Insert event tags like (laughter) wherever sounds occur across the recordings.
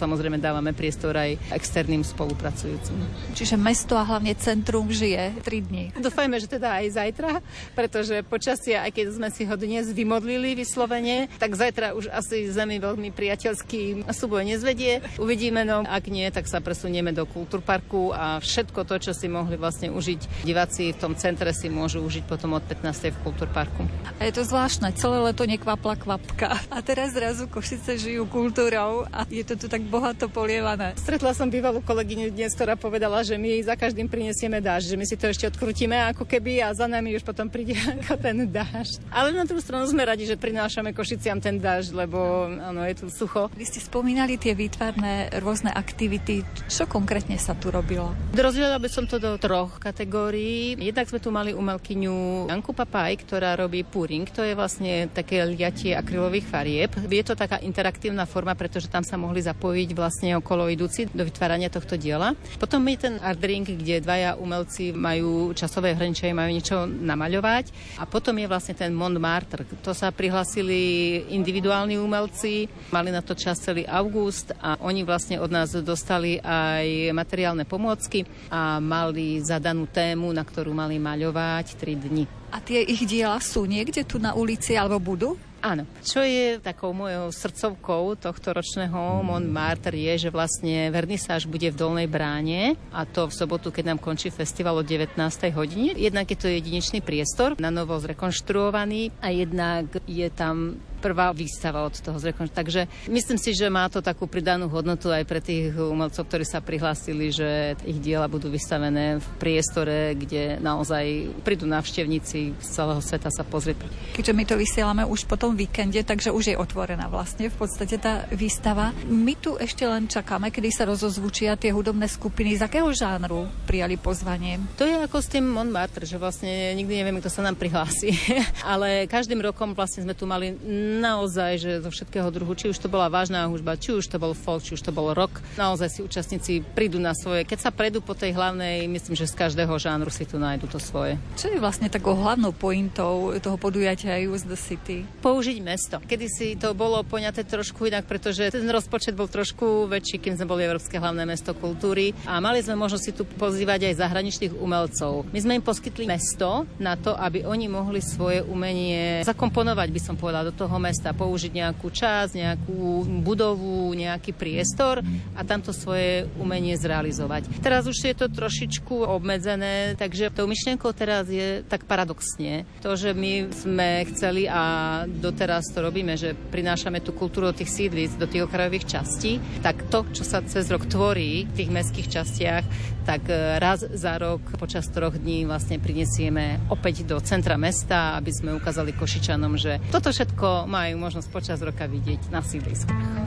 samozrejme dávame priestor aj externým spolupracujúcim. Čiže mesto a hlavne centrum žije 3 dní. Dúfajme, že teda aj zajtra, pretože počasie, aj keď sme si ho dnes vymodlili vyslovene, tak zajtra už asi zemi veľmi priateľský súboj nezvedie. Uvidíme, no ak nie, tak sa presunieme do kultúrparku a všetko to, čo si mohli vlastne užiť diváci v tom centre, si môžu užiť potom od 15. v kultúrparku. A je to zvláštne, celé leto nekvapla kvapka. A teraz zrazu Košice žijú kultúrou a je to tu tak bohato polievané. Stretla som bývalú kolegyňu dnes, ktorá povedala, že my za každým prinesieme dážď, že my si to ešte odkrutíme ako keby a za nami už potom príde (laughs) ako ten dážď. Ale na druhú stranu sme radi, že prinášame Košiciam ten dážď, lebo áno, je tu sucho. Vy ste spomínali tie výtvarné rôzne aktivity. Čo konkrétne sa tu robilo? Rozdielala by som to do troch kategórií. Jednak sme tu mali umelkyňu Janku Papaj, ktorá robí puring. To je vlastne také liatie akrylových farieb. Je to taká interaktívna forma, pretože tam sa mohli zapojiť vlastne okolo idúci do vytvárania tohto diela. Potom je ten art ring, kde dvaja umelci majú časové hraniče, majú niečo namaľovať. A potom je vlastne ten Montmartre. To sa prihlasili individuálni umelci, mali na to čas celý august a oni vlastne od nás dostali aj materiálne pomôcky a mali zadanú tému, na ktorú mali maľovať 3 dni. A tie ich diela sú niekde tu na ulici alebo budú? Áno. Čo je takou mojou srdcovkou tohto ročného Montmartre je, že vlastne vernisáž bude v Dolnej bráne a to v sobotu, keď nám končí festival o 19. hodine. Jednak je to jedinečný priestor, na novo zrekonštruovaný a jednak je tam prvá výstava od toho zrekonštruovaného. Takže myslím si, že má to takú pridanú hodnotu aj pre tých umelcov, ktorí sa prihlásili, že ich diela budú vystavené v priestore, kde naozaj prídu návštevníci z celého sveta sa pozrieť. Keďže my to vysielame už po tom víkende, takže už je otvorená vlastne v podstate tá výstava. My tu ešte len čakáme, kedy sa rozozvučia tie hudobné skupiny. Z akého žánru prijali pozvanie? To je ako s tým Montmartre, že vlastne nikdy nevieme, kto sa nám prihlási. (laughs) Ale každým rokom vlastne sme tu mali naozaj, že zo všetkého druhu, či už to bola vážna hudba, či už to bol folk, či už to bol rock, naozaj si účastníci prídu na svoje. Keď sa prejdú po tej hlavnej, myslím, že z každého žánru si tu nájdu to svoje. Čo je vlastne takou hlavnou pointou toho podujatia Use the City? Použiť mesto. Kedy si to bolo poňaté trošku inak, pretože ten rozpočet bol trošku väčší, kým sme boli Európske hlavné mesto kultúry a mali sme možnosť si tu pozývať aj zahraničných umelcov. My sme im poskytli mesto na to, aby oni mohli svoje umenie zakomponovať, by som povedala, do toho mesta, použiť nejakú časť, nejakú budovu, nejaký priestor a tamto svoje umenie zrealizovať. Teraz už je to trošičku obmedzené, takže tou myšlienkou teraz je tak paradoxne to, že my sme chceli a doteraz to robíme, že prinášame tú kultúru do tých sídlic, do tých okrajových častí, tak to, čo sa cez rok tvorí v tých mestských častiach, tak raz za rok počas troch dní vlastne prinesieme opäť do centra mesta, aby sme ukázali Košičanom, že toto všetko majú možnosť počas roka vidieť na sídliskách.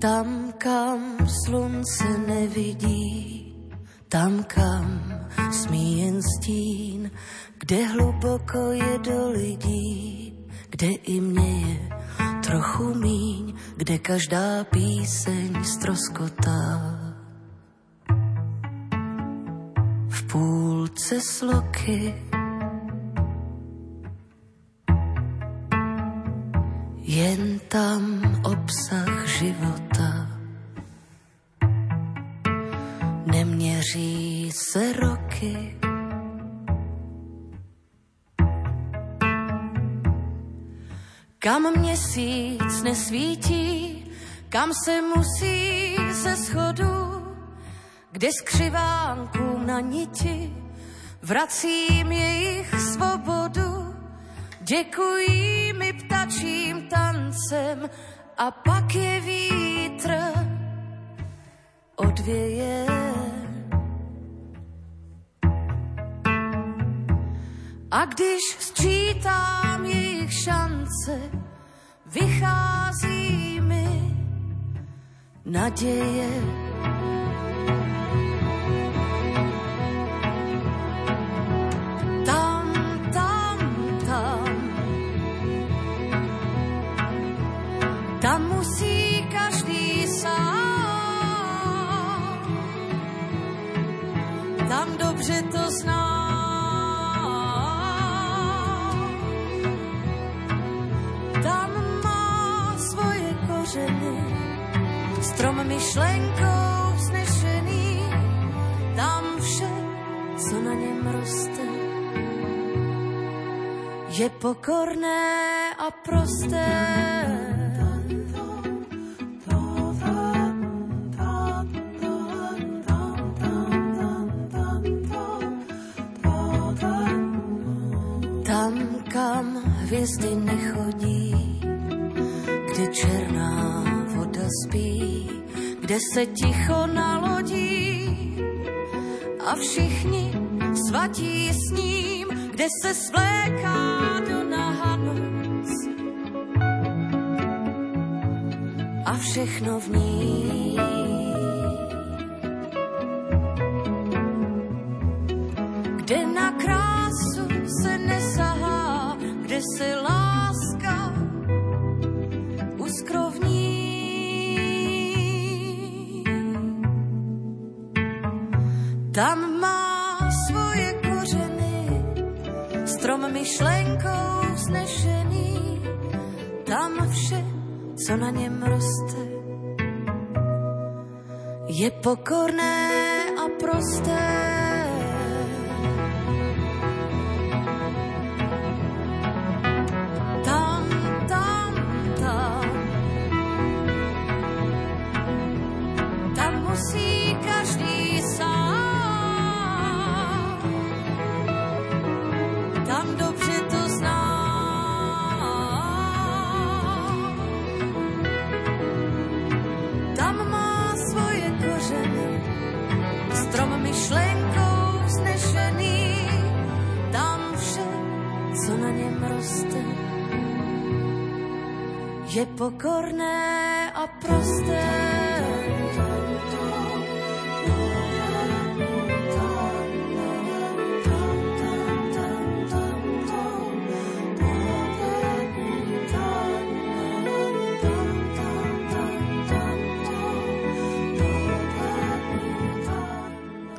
Tam, kam slunce nevidí, tam, kam smí jen stín, kde hluboko je do lidí, kde i mě je trochu míň, kde každá píseň stroskotá. V půlce sloky jen tam obsah života. Neměří se roky, kam měsíc nesvítí, kam se musí ze schodu, kde skřivánkům na niti vracím jejich svobodu. Děkují mi ptačím tancem a pak je vítr odvěje. A když sčítám jejich šance, vychází mi naděje. Strom myšlenkou vznešený, tam vše, co na něm roste, je pokorné a prosté. Tam, kam hvězdy nechodí, kde se ticho nalodí a všichni svatí s ním, kde se svléká do nahanoc a všechno v ní. Tam má svoje kořeny, strom myšlenkou vznešený, tam vše, co na něm roste, je pokorné a prosté. Tam, je pokorné a prosté.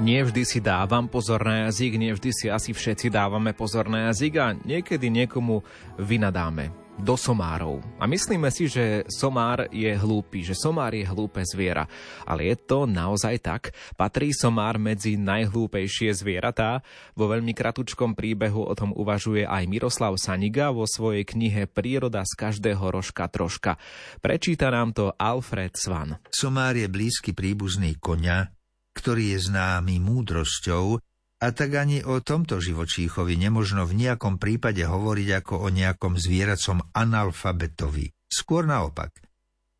Nie vždy si dávam pozor na jazyk, nie vždy si asi všetci dávame pozor na jazyk a niekedy niekomu vynadáme do somárov. A myslíme si, že somár je hlúpy, že somár je hlúpe zviera. Ale je to naozaj tak? Patrí somár medzi najhlúpejšie zvieratá? Vo veľmi kratučkom príbehu o tom uvažuje aj Miroslav Saniga vo svojej knihe Príroda z každého rožka troška. Prečíta nám to Alfred Svan. Somár je blízky príbuzný koňa, ktorý je známy múdrosťou a tak ani o tomto živočíchovi nemožno v nejakom prípade hovoriť ako o nejakom zvieracom analfabetovi. Skôr naopak.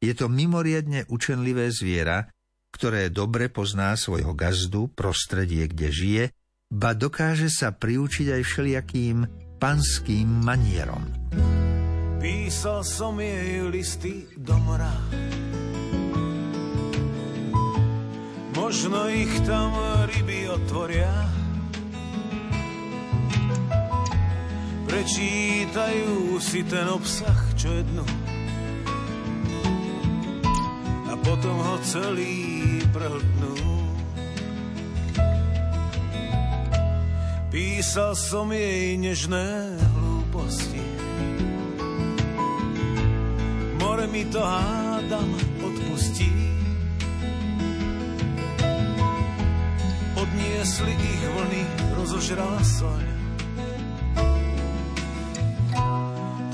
Je to mimoriadne učenlivé zviera, ktoré dobre pozná svojho gazdu, prostredie, kde žije, ba dokáže sa priučiť aj všelijakým panským manierom. Písal som jej listy do mora. Možno ich tam ryby otvoria. Prečítajú si ten obsah, čo je. A potom ho celý prehltnú. Písal som jej nežné hlúposti. More mi to hádam odpustí. Odniesli ich vlny, rozožrala soň.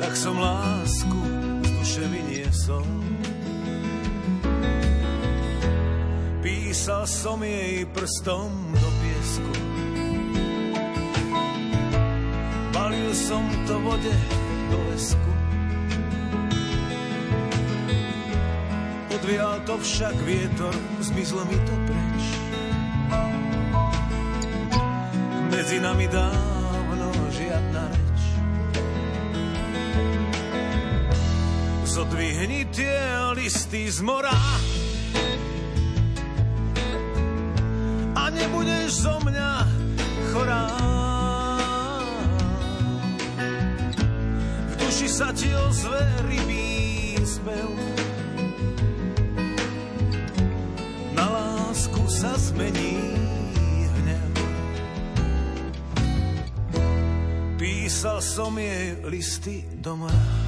Tak som lásku z duše vyniesol. Písal som jej prstom do piesku. Balil som to vode do lesku. Odvial to však vietor, zmizlo mi to preč. Medzi nami dávno žiadna reč. Zodvihni tie listy z mora a nebudeš zo mňa chorá. V duši sa ti ozve rybí spev. Na lásku sa zmení hnev. Písal som jej listy do mora.